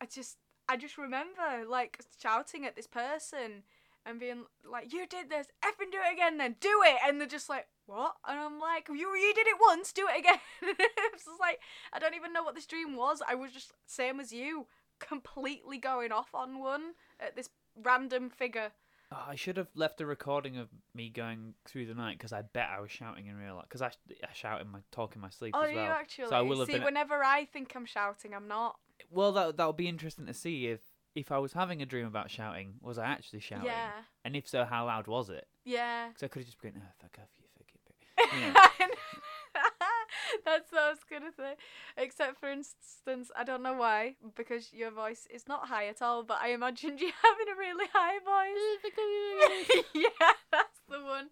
I just I just remember like shouting at this person and being like, You did this, effing do it again then, do it and they're just like, What? And I'm like, You you did it once, do it again (laughs) It's just like I don't even know what this dream was. I was just same as you, completely going off on one at this random figure.
Oh, I should have left a recording of me going through the night because I bet I was shouting in real life. Because I, I shout in my talk in my sleep
Oh,
as well.
you actually?
So I will have
See,
been.
whenever I think I'm shouting, I'm not.
Well, that that'll be interesting to see if if I was having a dream about shouting, was I actually shouting?
Yeah.
And if so, how loud was it?
Yeah.
Because I could have just been, oh, fuck off, you fucking. (laughs) Yeah. (laughs)
That's what I was gonna say. Except for instance, I don't know why, because your voice is not high at all, but I imagined (laughs) you having a really high voice. yeah, that's the one.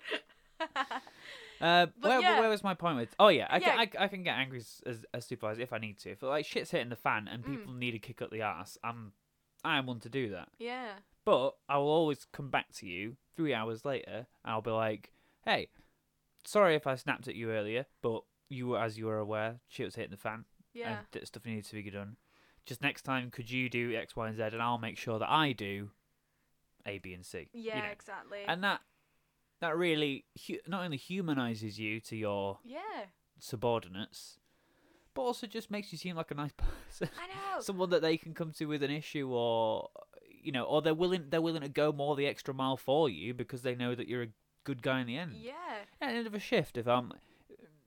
Uh, where,
yeah.
where was my point with? Oh yeah, I
Yeah.
can I, I can get angry as, as a supervisor if I need to. If like shit's hitting the fan and
Mm.
people need a kick up the ass, I'm I am one to do that.
yeah.
But I will always come back to you three hours later and I'll be like, hey, sorry if I snapped at you earlier, but you were, as you were aware, shit was hitting the fan
Yeah.
and that stuff needs to be done. Just next time, could you do X, Y, and Z, and I'll make sure that I do A, B, and C. you
yeah,
know.
exactly.
And that that really hu- not only humanizes you to your
yeah,
subordinates, but also just makes you seem like a nice (laughs) person,
I know.
someone that they can come to with an issue, or you know, or they're willing they're willing to go more the extra mile for you because they know that you're a good guy in the end.
yeah,
At the end of a shift, if um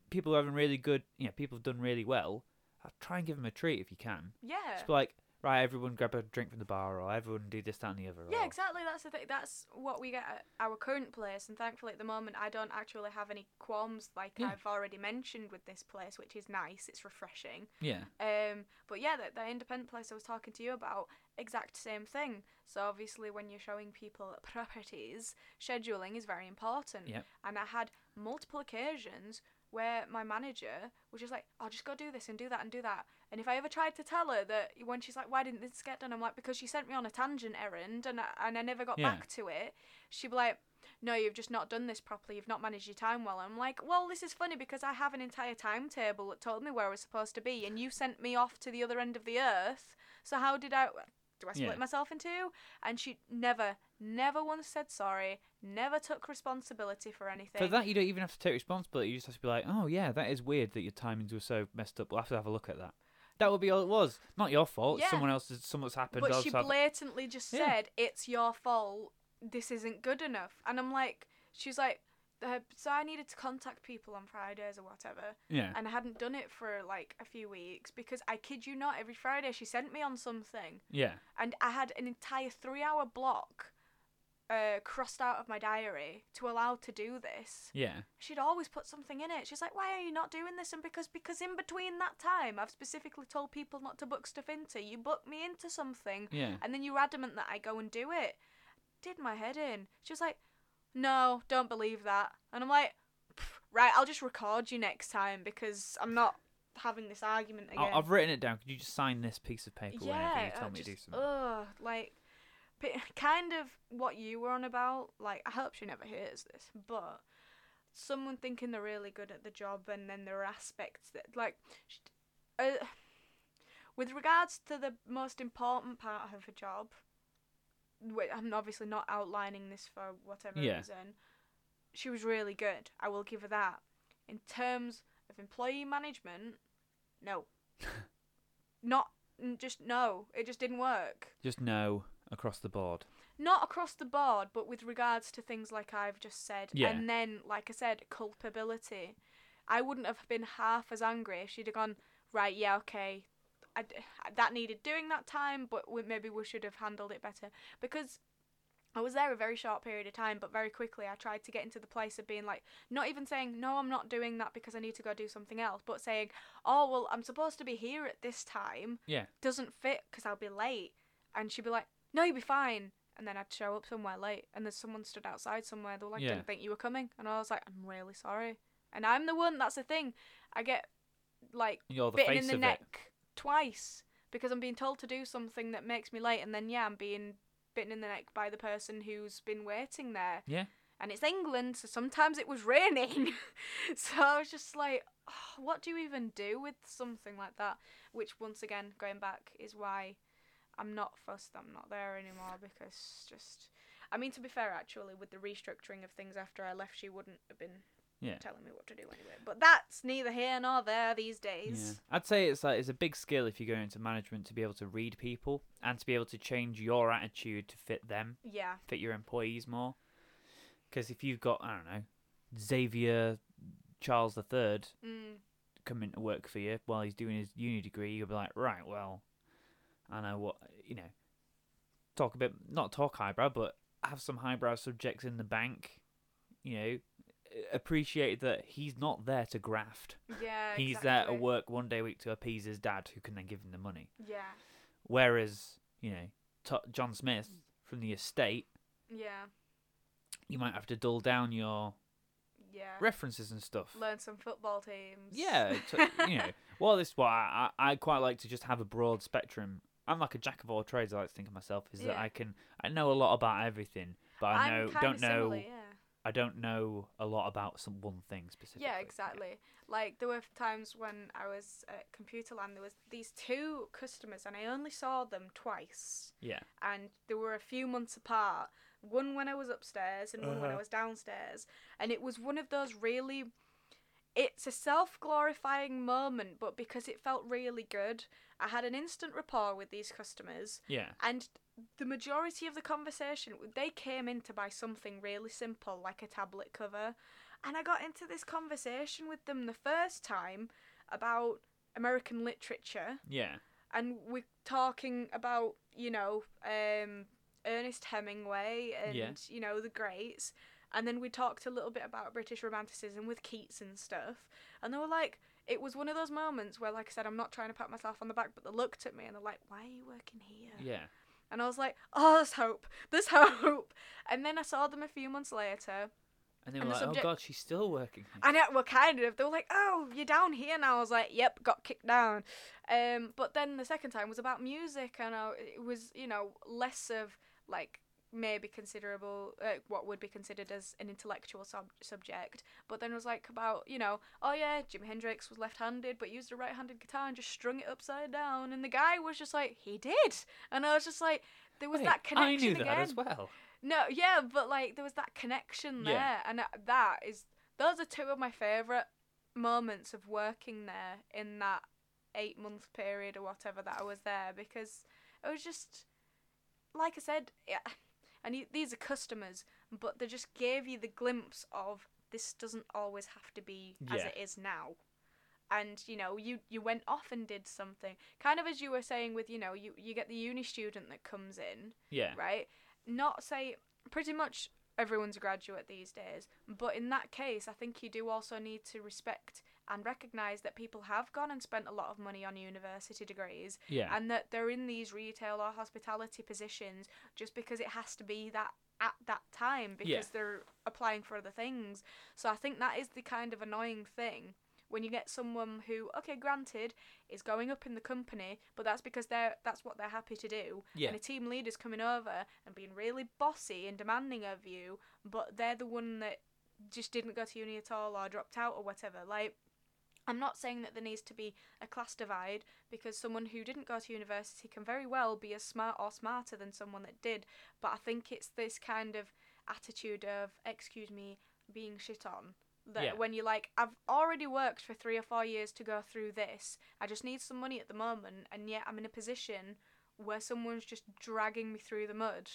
people are having really good, you know, people have done really well, uh, try and give them a treat if you can.
yeah.
Just be like, right, everyone grab a drink from the bar, or everyone do this, that, and the other.
Yeah,
or-
exactly. That's the thing. That's what we get at our current place, and thankfully at the moment I don't actually have any qualms like
Yeah.
I've already mentioned with this place, which is nice. It's refreshing.
Yeah,
Um, but yeah, that the independent place I was talking to you about, exact same thing. So obviously, when you're showing people (laughs) properties, scheduling is very important.
Yep.
And I had multiple occasions where my manager was just like, "I'll just go do this and do that and do that." And if I ever tried to tell her that when she's like, "Why didn't this get done?" I'm like, "Because she sent me on a tangent errand and I, and I never got
Yeah.
back to it." She'd be like. No, you've just not done this properly. You've not managed your time well. I'm like, well, this is funny because I have an entire timetable that told me where I was supposed to be, and you sent me off to the other end of the earth. So how did I? Do I split
Yeah.
myself in two? And she never, never once said sorry. Never took responsibility for anything.
for that you don't even have to take responsibility. You just have to be like, oh yeah, that is weird that your timings were so messed up. We'll have to have a look at that. That would be all it was. Not your fault.
Yeah.
Someone else's. Something's happened.
but she
happened.
blatantly just
Yeah.
said, "It's your fault. This isn't good enough." And I'm like, she's like, so I needed to contact people on Fridays or whatever,
yeah.
and I hadn't done it for like a few weeks because I kid you not, every Friday she sent me on something,
Yeah.
and I had an entire three-hour block. Uh, crossed out of my diary to allow to do this.
Yeah.
She'd always put something in it. She's like, "Why are you not doing this?" And because because in between that time, I've specifically told people not to book stuff into. You book me into something,
Yeah.
and then you're adamant that I go and do it. Did my head in. She was like, "No, don't believe that." And I'm like, "Right, I'll just record you next time because I'm not having this argument again."
I've written it down. Could you just sign this piece of paper whenever you tell me to do
just,
something?
Ugh, like, (laughs) kind of what you were on about. Like, I hope she never hears this, but someone thinking they're really good at the job, and then there are aspects that, like, uh, with regards to the most important part of a job. wait, I'm obviously not outlining this for whatever
Yeah.
reason. She was really good. I will give her that. In terms of employee management, no. (laughs) not just no. It just didn't work.
Just no across the board.
Not across the board, but with regards to things like I've just said.
Yeah.
And then, like I said, culpability. I wouldn't have been half as angry if she'd have gone, right, yeah, okay, I that needed doing that time, but we, maybe we should have handled it better. Because I was there a very short period of time, but very quickly I tried to get into the place of being like, not even saying, no, I'm not doing that because I need to go do something else, but saying, oh, well, I'm supposed to be here at this time
Yeah.
doesn't fit because I'll be late. And she'd be like, no, you'll be fine. And then I'd show up somewhere late, and there's someone stood outside somewhere. They were like,
Yeah.
didn't think you were coming. And I was like, I'm really sorry. And I'm the one, that's the thing. I get, like,
You're the
bitten
face
in the
of
neck twice because I'm being told to do something that makes me late, and then, yeah, I'm being bitten in the neck by the person who's been waiting there.
Yeah.
And it's England, so sometimes it was raining. (laughs) so I was just like, oh, what do you even do with something like that? Which, once again, going back, is why I'm not fussed I'm not there anymore because just. I mean, to be fair, actually, with the restructuring of things after I left, she wouldn't have been
Yeah.
telling me what to do anyway. But that's neither here nor there these
Yeah.
days.
I'd say it's like it's a big skill if you go into management to be able to read people and to be able to change your attitude to fit them,
Yeah.
fit your employees more. Because if you've got I don't know Xavier Charles the Third
Mm.
coming to work for you while he's doing his uni degree, you'll be like, right, well, I know what you know. Talk a bit, not talk highbrow, but have some highbrow subjects in the bank. You know, appreciate that he's not there to graft.
Yeah.
He's
exactly.
there to work one day a week to appease his dad, who can then give him the money.
Yeah.
Whereas, you know, to- John Smith from the estate,
Yeah.
you might have to dull down your
Yeah.
references and stuff.
Learn some football teams.
Yeah, to, (laughs) you know. Well, this is why I, I I quite like to just have a broad spectrum. I'm like a jack of all trades. I like to think of myself is that
Yeah.
I can I know a lot about everything, but I
I'm
know
kinda
don't know
similar, yeah.
I don't know a lot about some one thing specifically.
Yeah, exactly. Like there were times when I was at Computerland, there was these two customers, and I only saw them twice,
Yeah.
and they were a few months apart. One when I was upstairs, and one when I
Uh-huh.
was downstairs, and it was one of those really. It's a self-glorifying moment, but because it felt really good, I had an instant rapport with these customers,
Yeah.
and the majority of the conversation, they came in to buy something really simple, like a tablet cover. And I got into this conversation with them the first time about American literature.
Yeah.
And we're talking about, you know, um, Ernest Hemingway and,
Yeah.
you know, the greats. And then we talked a little bit about British Romanticism with Keats and stuff. And they were like, it was one of those moments where, like I said, I'm not trying to pat myself on the back, but they looked at me and they're like, why are you working here?
Yeah.
And I was like, oh, there's hope. There's (laughs) hope. And then I saw them a few months later.
And they were
And the
like,
subject-
"Oh God, she's still working." here."
And it, well, kind of. They were like, oh, you're down here now. I was like, yep, got kicked down. Um, but then the second time was about music. And I, it was, you know, less of like maybe considerable, uh, what would be considered as an intellectual sub- subject. But then it was like about, you know, oh yeah, Jimi Hendrix was left handed but used a right handed guitar and just strung it upside down. And the guy was just like, he did. And I was just like, there was
Wait,
that connection
I knew that
again.
as well.
No, yeah, but like there was that connection there,
Yeah.
and that- that is those are two of my favorite moments of working there in that eight month period or whatever that I was there because it was just like I said, yeah, and y- these are customers, but they just gave you the glimpse of this doesn't always have to be as
Yeah.
it is now. And you know, you you went off and did something, kind of as you were saying with you know, you you get the uni student that comes in,
Yeah.
right? Not say pretty much everyone's a graduate these days, but in that case, I think you do also need to respect and recognize that people have gone and spent a lot of money on university degrees
Yeah.
and that they're in these retail or hospitality positions just because it has to be that at that time because
Yeah.
they're applying for other things. So I think that is the kind of annoying thing when you get someone who, okay, granted, is going up in the company, but that's because they're that's what they're happy to do.
Yeah.
And a team leader's coming over and being really bossy and demanding of you, but they're the one that just didn't go to uni at all or dropped out or whatever. Like I'm not saying that there needs to be a class divide because someone who didn't go to university can very well be as smart or smarter than someone that did. But I think it's this kind of attitude of, excuse me, being shit on. That
Yeah.
when you're like, I've already worked for three or four years to go through this, I just need some money at the moment, and yet I'm in a position where someone's just dragging me through the mud.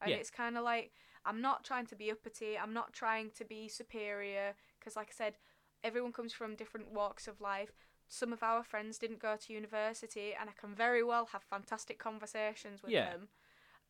And
Yeah.
it's kind of like, I'm not trying to be uppity, I'm not trying to be superior, because, like I said, everyone comes from different walks of life. Some of our friends didn't go to university, and I can very well have fantastic conversations with
Yeah.
them.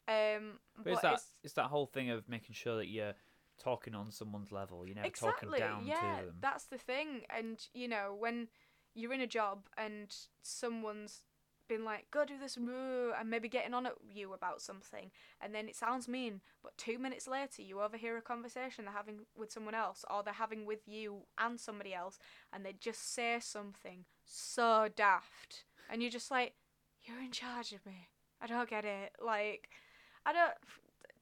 Um,
But it's that
it's,
that whole thing of making sure that you're talking on someone's level. You're never talking down
yeah,
to them.
that's the thing. And you know, when you're in a job and someone's been like, "Go do this," moo," and maybe getting on at you about something, and then it sounds mean, but two minutes later you overhear a conversation they're having with someone else, or they're having with you and somebody else, and they just say something so daft, and you're just like, "You're in charge of me. I don't get it." Like, I don't.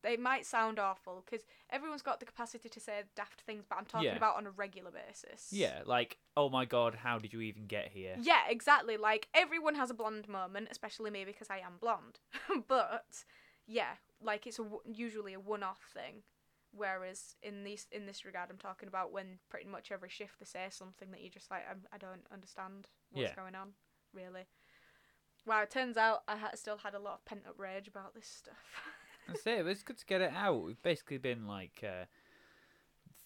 It might sound awful because everyone's got the capacity to say daft things, but I'm talking
Yeah.
about on a regular basis.
Yeah, like, oh my god, how did you even get here?
Yeah, exactly. Like everyone has a blonde moment, especially me because I am blonde. (laughs) but yeah, like it's a w- usually a one-off thing. Whereas in this in this regard, I'm talking about when pretty much every shift they say something that you're just like, I'm, I don't understand what's
Yeah.
going on, really. Wow, it turns out I ha- still had a lot of pent up rage about this stuff. (laughs)
That's it. It's good to get it out. We've basically been like uh,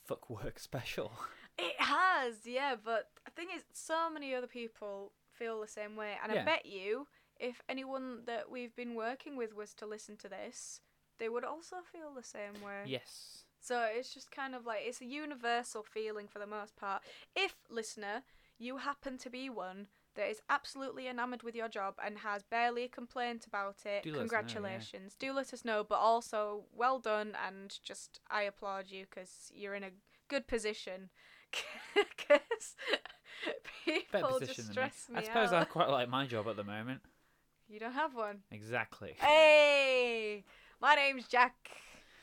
fuck work (laughs) special.
It has, yeah, but the thing is, so many other people feel the same way, and I
Yeah.
bet you, if anyone that we've been working with was to listen to this, they would also feel the same way.
yes.
So it's just kind of like it's a universal feeling for the most part. If listener, you happen to be one that is absolutely enamored with your job and has barely a complaint about it,
Do us know, yeah.
congratulations. Do let us know, but also well done and just I applaud you because you're in a good position. (laughs) Because
Better
people
position
just
than me.
stress me
I suppose
out.
I quite like my job at the moment.
You don't have one.
Exactly.
Hey, my name's Jack.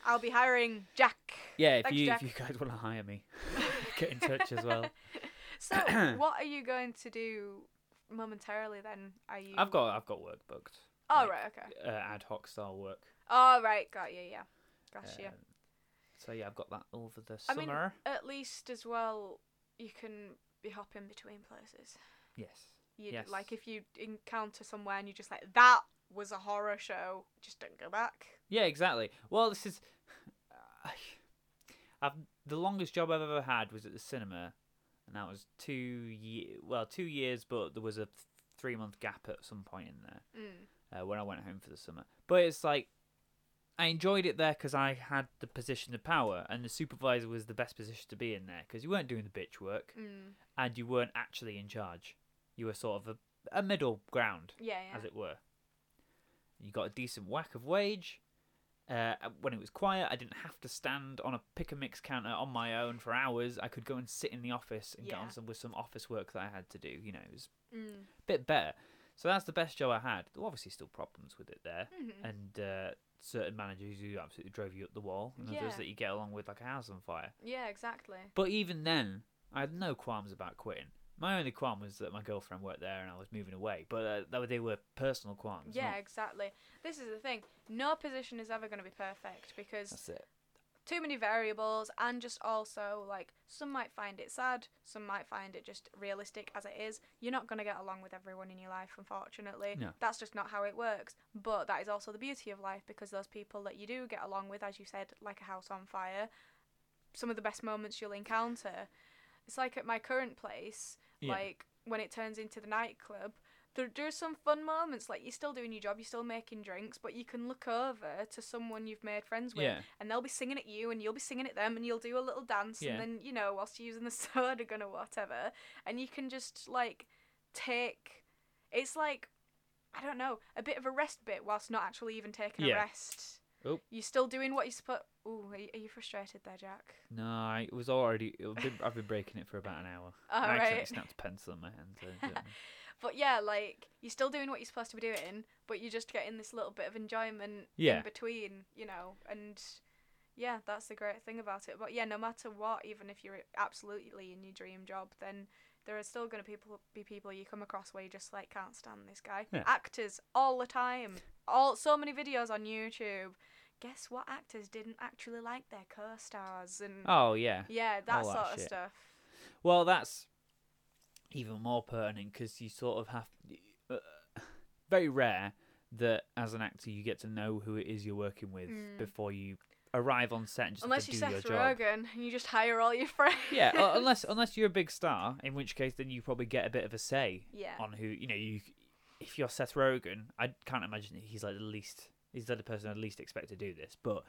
I'll be hiring Jack.
Yeah, if
Thanks,
you
Jack.
if you guys want to hire me, (laughs) get in touch as well. (laughs)
So, (clears throat) what are you going to do momentarily then? Are you?
I've got I've got work booked.
Oh
like,
right, okay.
Uh, ad hoc style work.
Oh right, got you. Yeah, gotcha.
Um, so yeah, I've got that over the
I mean,
summer.
At least as well, you can be hopping between places.
yes.
You
Yes.
like if you encounter somewhere and you're just like that was a horror show, just don't go back.
Yeah, exactly. Well, this is. (sighs) I've the longest job I've ever had was at the cinema, and that was two year. Well, two years, but there was a th- three month gap at some point in there
Mm.
uh, when I went home for the summer. But it's like I enjoyed it there because I had the position of power, and the supervisor was the best position to be in there because you weren't doing the bitch work,
Mm.
and you weren't actually in charge. You were sort of a, a middle ground
Yeah, yeah.
as it were. You got a decent whack of wage. Uh, when it was quiet, I didn't have to stand on a pick and mix counter on my own for hours. I could go and sit in the office and get
Yeah.
on some with some office work that I had to do. You know, it was
Mm.
a bit better. So that's the best job I had. There were obviously still problems with it there,
Mhm.
and uh, certain managers who absolutely drove you up the wall, and
Yeah.
others that you get along with like a house on fire.
Yeah, exactly.
But even then, I had no qualms about quitting. My only qualm was that my girlfriend worked there and I was moving away. But uh, that, they were personal qualms.
Yeah,
not-
exactly. This is the thing. No position is ever going to be perfect because
that's it.
too many variables and just also like some might find it sad, some might find it just realistic as it is. You're not going to get along with everyone in your life unfortunately.
No.
That's just not how it works. But that is also the beauty of life because those people that you do get along with as you said like a house on fire, some of the best moments you'll encounter. It's like at my current place,
Yeah.
like when it turns into the nightclub, there, there's some fun moments. Like you're still doing your job, you're still making drinks, but you can look over to someone you've made friends with,
Yeah.
and they'll be singing at you, and you'll be singing at them, and you'll do a little dance,
Yeah.
and then you know whilst you're using the (laughs) soda gun or whatever, and you can just like take. It's like I don't know, a bit of a rest bit whilst not actually even taking
Yeah.
a rest.
Oh.
You're still doing what you're supposed. Ooh, are you, are you frustrated there, Jack?
No, I was already. I've been, I've been breaking it for about an hour. (laughs)
All
I
right.
snapped a pencil in my hand. So. (laughs)
But yeah, like you're still doing what you're supposed to be doing, but you're just getting this little bit of enjoyment
Yeah.
in between, you know, and yeah, that's the great thing about it. But yeah, no matter what, even if you're absolutely in your dream job, then there are still gonna people be people you come across where you just like can't stand this guy.
Yeah.
Actors all the time, all so many videos on YouTube. Guess what? Actors didn't actually like their co-stars and
oh yeah.
yeah, that
all that
sort of
shit.
stuff.
Well, that's even more pertinent because you sort of have. Uh, very rare that as an actor you get to know who it is you're working with
Mm.
before you arrive on set and just
Unless you're Seth. Rogen, and you just hire all your (laughs) friends.
Yeah, uh, unless unless you're a big star, in which case then you probably get a bit of a say
yeah.
on who you know. You if you're Seth Rogen, I can't imagine he's like the least. He's the other person I'd least expect to do this. But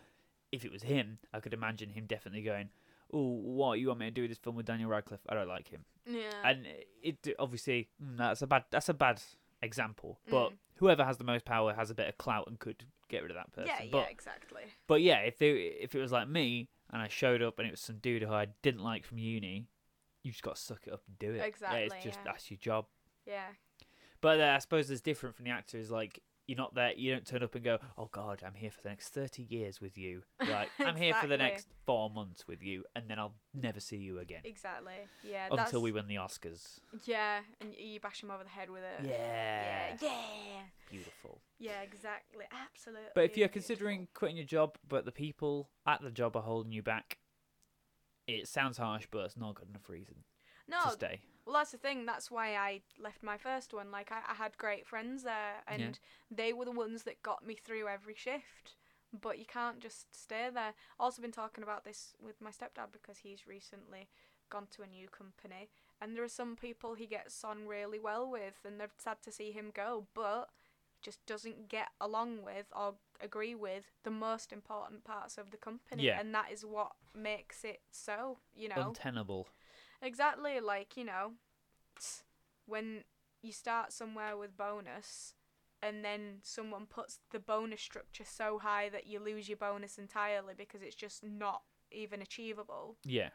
if it was him, I could imagine him definitely going, "Oh, what you want me to do this film with Daniel Radcliffe? I don't like him."
Yeah.
And it obviously mm, that's a bad that's a bad example. But
Mm.
whoever has the most power has a bit of clout and could get rid of that person.
yeah,
but
yeah, exactly.
but yeah, if they if it was like me and I showed up and it was some dude who I didn't like from uni, you just got to suck it up and do it. Yeah,
Exactly,
it's just
yeah.
that's your job.
Yeah.
But uh, I suppose there's different from the actor is like you're not there. You don't turn up and go, "Oh God, I'm here for the next thirty years with you." (laughs) Like I'm here for the next four months with you, and then I'll never see you again
Exactly. Yeah.
until
that's,
we win the Oscars.
Yeah, and you bash him over the head with it.
Yeah,
Yeah. Yeah.
beautiful.
Yeah. Exactly. Absolutely.
But if you're
beautiful.
considering quitting your job, but the people at the job are holding you back, it sounds harsh, but it's not good enough reason
no,
to stay.
well, that's the thing. That's why I left my first one. Like, I, I had great friends there, and they were the ones that got me through every shift. But you can't just stay there. Also, been talking about this with my stepdad because he's recently gone to a new company, and there are some people he gets on really well with, and they're sad to see him go, but just doesn't get along with or agree with the most important parts of the company,
Yeah.
and that is what makes it so. You know,
Untenable.
Exactly, like, you know, when you start somewhere with bonus and then someone puts the bonus structure so high that you lose your bonus entirely because it's just not even achievable.
Yeah.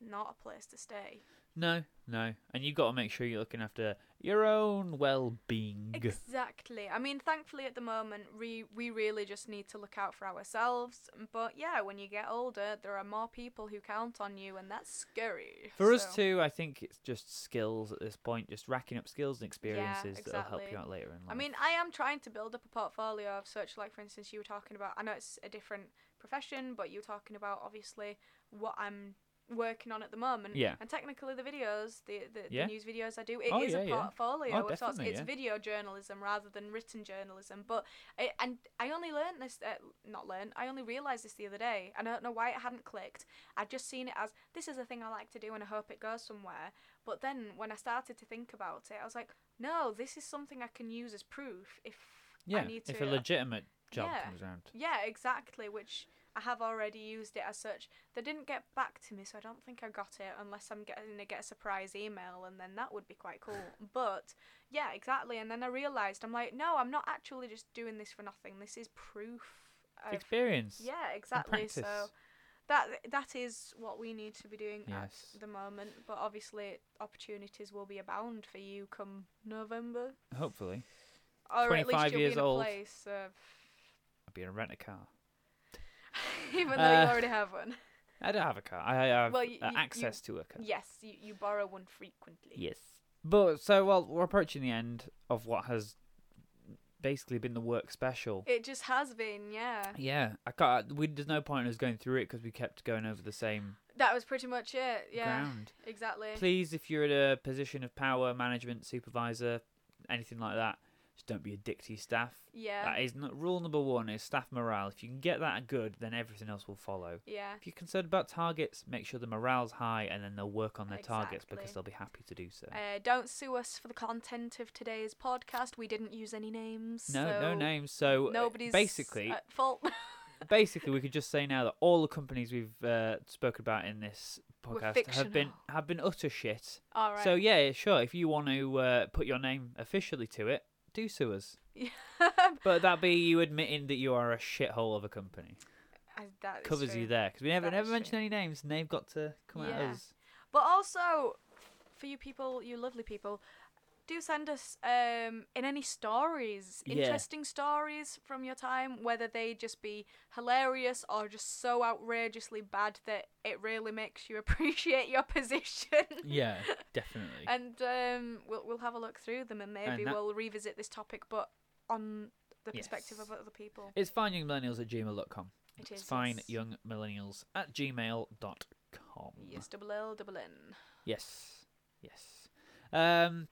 not a place to stay.
No, no. And you've got to make sure you're looking after your own well being.
Exactly. I mean, thankfully at the moment, we we really just need to look out for ourselves. But yeah, when you get older, there are more people who count on you, and that's scary.
For us too, I think it's just skills at this point, just racking up skills and experiences that'll help you out later in life.
I mean, I am trying to build up a portfolio of such, like for instance, you were talking about. I know it's a different profession, but you were talking about obviously what I'm working on at the moment.
Yeah.
And technically, the videos, the the,
Yeah.
the news videos I do, it is
Oh,
a
yeah, yeah.
portfolio
Oh,
of sorts. It's video journalism rather than written journalism. But I, and I only learned this, uh, not learned. I only realized this the other day. and I don't know why it hadn't clicked. I'd just seen it as this is a thing I like to do, and I hope it goes somewhere. But then when I started to think about it, I was like, no, this is something I can use as proof if
yeah,
I need to.
if a legitimate job comes around.
yeah, exactly. Which I have already used it as such. They didn't get back to me, so I don't think I got it unless I'm getting to get a surprise email, and then that would be quite cool. (laughs) But yeah, exactly. And then I realised I'm like, no, I'm not actually just doing this for nothing. This is proof. Of,
experience.
yeah, exactly. So that that is what we need to be doing
Yes.
at the moment. But obviously, opportunities will be abound for you come November,
Hopefully.
or at least
25
you'll
years
be in a
old.
place. Of,
I'll be in a rent a car. (laughs)
even though
Uh,
you already have one.
I don't have a car. I have
Well, y-
uh,
y- you-
access to a car.
Yes, you, you borrow one frequently.
Yes. But so well, we're approaching the end of what has basically been the work special.
It just has been, yeah.
yeah, I can't. We, there's no point in us going through it because we kept going over the same
That was pretty much it. Yeah,
ground.
exactly.
Please, if you're in a position of power, management, supervisor, anything like that, just don't be a dick to your staff.
Yeah,
That is not, rule number one is staff morale. If you can get that good, then everything else will follow.
yeah,
If you're concerned about targets, make sure the morale's high, and then they'll work on their targets because they'll be happy to do so.
Uh, don't sue us for the content of today's podcast. We didn't use any names.
no, no names. So uh,
Nobody's
basically,
at fault. (laughs)
basically, we could just say now that all the companies we've uh, spoken about in this podcast have been have been utter shit.
All right.
So yeah, sure. If you want to uh, put your name officially to it, do sue us. (laughs) But that be you admitting that you are a shithole of a company.
Uh, that
Covers you there because we never
That
never mentioned any names, and they've got to come at
Yeah.
us.
But also, for you people, you lovely people, do send us um in any stories,
Yeah.
interesting stories from your time, whether they just be hilarious or just so outrageously bad that it really makes you (laughs) appreciate your position.
Yeah, (laughs) definitely.
and um, we'll we'll have a look through them and maybe
that-
we'll revisit this topic, but on the perspective
Yes.
of other people.
It's fineyoungmillennials at gmail.com.
It
It's
is
young millennials at gmail.com.
Yes, double L, double N.
Yes. Yes. Um,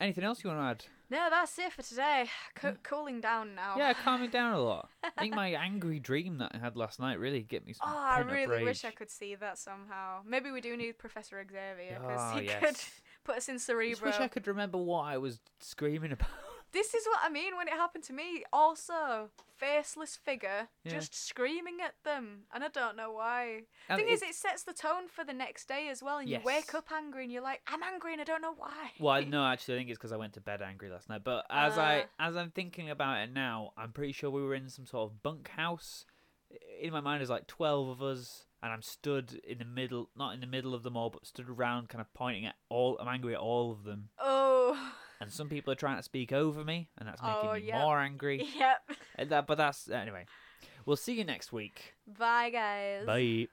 anything else you want to add?
No, that's it for today. Co- cooling down now.
Yeah, calming (laughs) down a lot. I think my angry dream that I had last night really get me some
Oh, I really wish I could see that somehow. Maybe we do need Professor Xavier because
Ah,
he
yes.
could (laughs) put us in Cerebro.
I just wish I could remember what I was screaming about.
This is what I mean when it happened to me. Also, faceless figure
Yeah.
just screaming at them, and I don't know why.
And
Thing is,
it-
it sets the tone for the next day as well, and you wake up angry, and you're like, "I'm angry, and I don't know why."
Well, (laughs) no, actually, I think it's because I went to bed angry last night. But as I
Ah.
as I'm thinking about it now, I'm pretty sure we were in some sort of bunkhouse. In my mind, there's like twelve of us, and I'm stood in the middle, not in the middle of them all, but stood around, kind of pointing at all. I'm angry at all of them,
Oh,
and some people are trying to speak over me, and that's making
Oh,
me
yep.
more angry. (laughs)
yep.
And that, but that's anyway. We'll see you next week.
Bye, guys.
Bye.